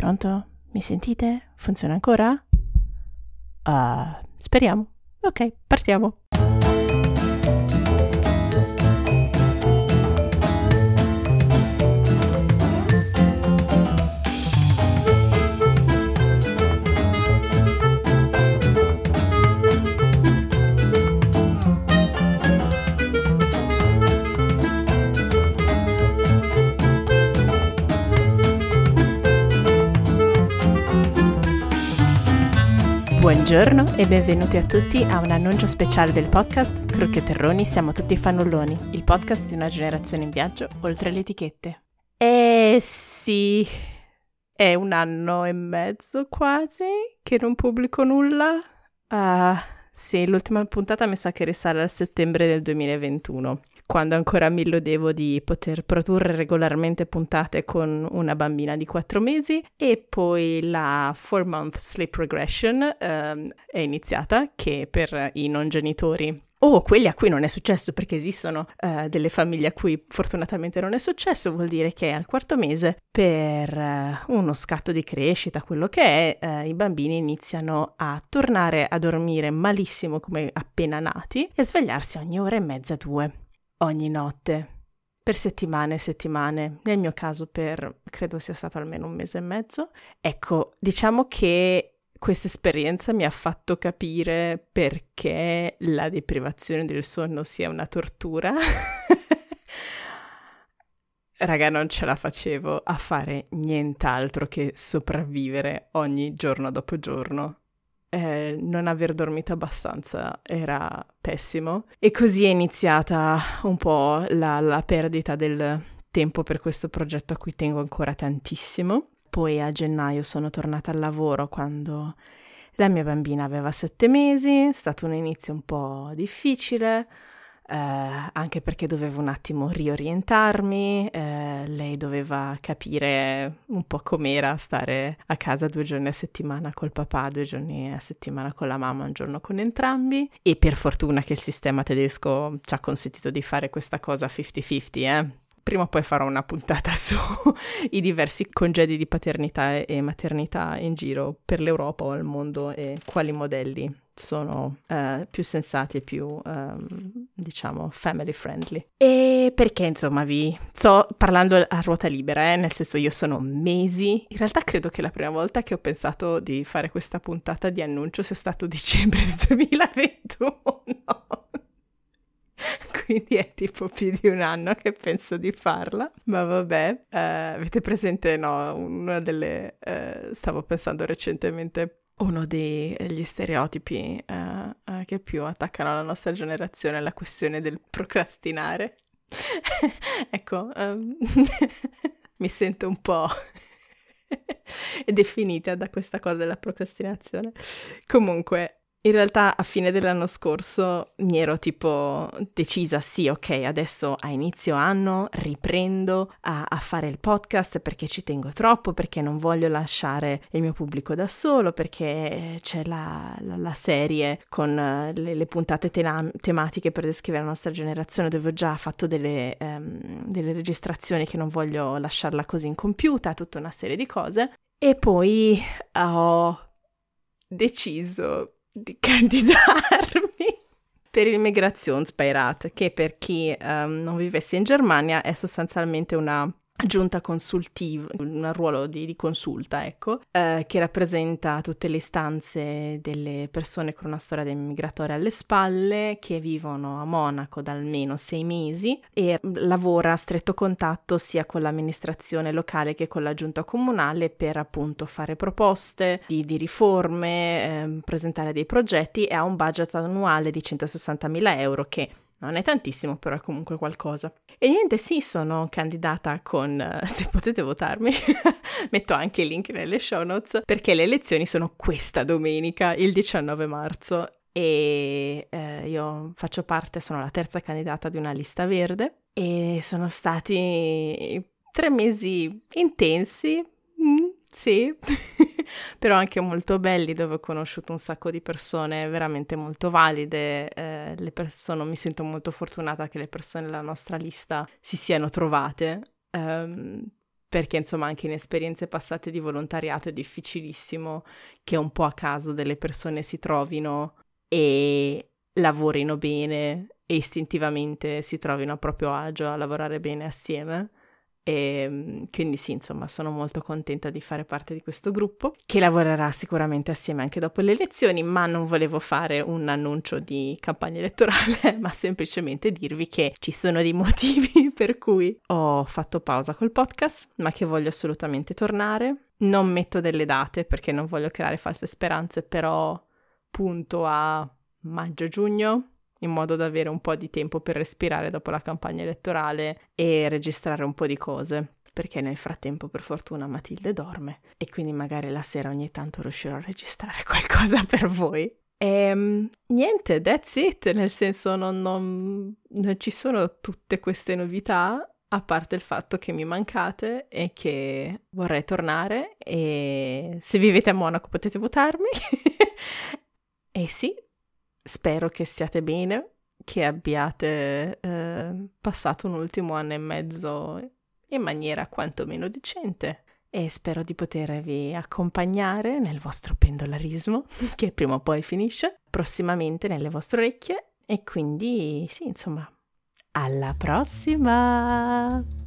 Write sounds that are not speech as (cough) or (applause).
Pronto? Mi sentite? Funziona ancora? Uh, speriamo. Ok, partiamo. Buongiorno e benvenuti a tutti a un annuncio speciale del podcast Crucche Terroni siamo tutti fannulloni, il podcast di una generazione in viaggio oltre le etichette. Eh sì, è un anno e mezzo quasi che non pubblico nulla. Ah, sì, l'ultima puntata mi sa che risale al settembre del 2021 quando ancora mi illudevo di poter produrre regolarmente puntate con una bambina di 4 mesi. E poi la 4 month sleep regression um, è iniziata che per i non genitori o quelli a cui non è successo, perché esistono uh, delle famiglie a cui fortunatamente non è successo, vuol dire che al quarto mese, per uh, uno scatto di crescita, quello che è, uh, i bambini iniziano a tornare a dormire malissimo come appena nati e svegliarsi ogni ora e mezza, due ogni notte, per settimane e settimane, nel mio caso per credo sia stato almeno un mese e mezzo. Ecco, diciamo che questa esperienza mi ha fatto capire perché la deprivazione del sonno sia una tortura. (laughs) Raga, non ce la facevo a fare nient'altro che sopravvivere ogni giorno dopo giorno eh, non aver dormito abbastanza era pessimo e così è iniziata un po' la, la perdita del tempo per questo progetto a cui tengo ancora tantissimo. Poi a gennaio sono tornata al lavoro quando la mia bambina aveva sette mesi, è stato un inizio un po' difficile, eh, anche perché dovevo un attimo riorientarmi, eh, lei doveva capire un po' com'era stare a casa due giorni a settimana col papà, due giorni a settimana con la mamma, un giorno con entrambi e per fortuna che il sistema tedesco ci ha consentito di fare questa cosa 50-50, eh? Prima o poi farò una puntata (laughs) sui diversi congedi di paternità e maternità in giro per l'Europa o al mondo e quali modelli sono uh, più sensati e più, um, diciamo, family friendly. E perché, insomma, vi sto parlando a ruota libera, eh? nel senso io sono mesi, in realtà credo che la prima volta che ho pensato di fare questa puntata di annuncio sia stato dicembre del 2021. (laughs) Quindi è tipo più di un anno che penso di farla. Ma vabbè, uh, avete presente, no, una delle... Uh, stavo pensando recentemente uno degli stereotipi uh, che più attaccano la nostra generazione la questione del procrastinare. (laughs) ecco, um, (laughs) mi sento un po' (laughs) definita da questa cosa della procrastinazione. Comunque, in realtà a fine dell'anno scorso mi ero tipo decisa, sì, ok, adesso a inizio anno riprendo a, a, fare il podcast perché ci tengo troppo, perché non voglio lasciare il mio pubblico da solo, perché c'è la, la, la serie con le, le puntate tena- tematiche per descrivere la nostra generazione dove ho già fatto delle, um, delle registrazioni che non voglio lasciarla così incompiuta, tutta una serie di cose. E poi ho deciso di (laughs) candidarmi per il Migrationsbeirat, che per chi um, non vivesse in Germania è sostanzialmente una giunta consultiva, un ruolo di, di consulta, ecco, eh, che rappresenta tutte le istanze delle persone con una storia migratoria alle spalle, che vivono a Monaco da almeno sei mesi e lavora a stretto contatto sia con l'amministrazione locale che con la giunta comunale per appunto fare proposte di, di riforme, eh, presentare dei progetti e ha un budget annuale di 160.000 euro che non è tantissimo, però è comunque qualcosa. E niente, sì, sono candidata con... Uh, (laughs) se potete votarmi, (laughs) metto anche il link nelle show notes, perché le elezioni sono questa domenica, il 19 marzo. E eh, io faccio parte, sono la terza candidata di una lista verde e sono stati tre mesi intensi, mm, sì, (laughs) però anche molto belli dove ho conosciuto un sacco di persone veramente molto valide, eh, le persone, mi sento molto fortunata che le persone della nostra lista si siano trovate. Um, perché insomma anche in esperienze passate di volontariato è difficilissimo che un po' a caso delle persone si trovino e lavorino bene e istintivamente si trovino a proprio agio a lavorare bene assieme. E ehm, quindi sì, insomma, sono molto contenta di fare parte di questo gruppo che lavorerà sicuramente assieme anche dopo le elezioni, ma non volevo fare un annuncio di campagna elettorale, (laughs) ma semplicemente dirvi che ci sono dei motivi (laughs) per cui ho fatto pausa col podcast, ma che voglio assolutamente tornare. Non metto delle date perché non voglio creare false speranze, però punto a maggio-giugno in modo da avere un po' di tempo per respirare dopo la campagna elettorale e registrare un po' di cose. Perché nel frattempo, per fortuna, Matilde dorme e quindi magari la sera ogni tanto riuscirò a registrare (laughs) qualcosa per voi. E ehm, niente, that's it, nel senso non, non, non ci sono tutte queste novità, a parte il fatto che mi mancate e che vorrei tornare e se vivete a Monaco potete votarmi. (laughs) e sì, spero che stiate bene, che abbiate eh, passato un ultimo anno e mezzo in maniera quantomeno decente e spero di potervi accompagnare nel vostro pendolarismo, (laughs) che prima o poi finisce, prossimamente nelle vostre orecchie e quindi sì, insomma, alla prossima!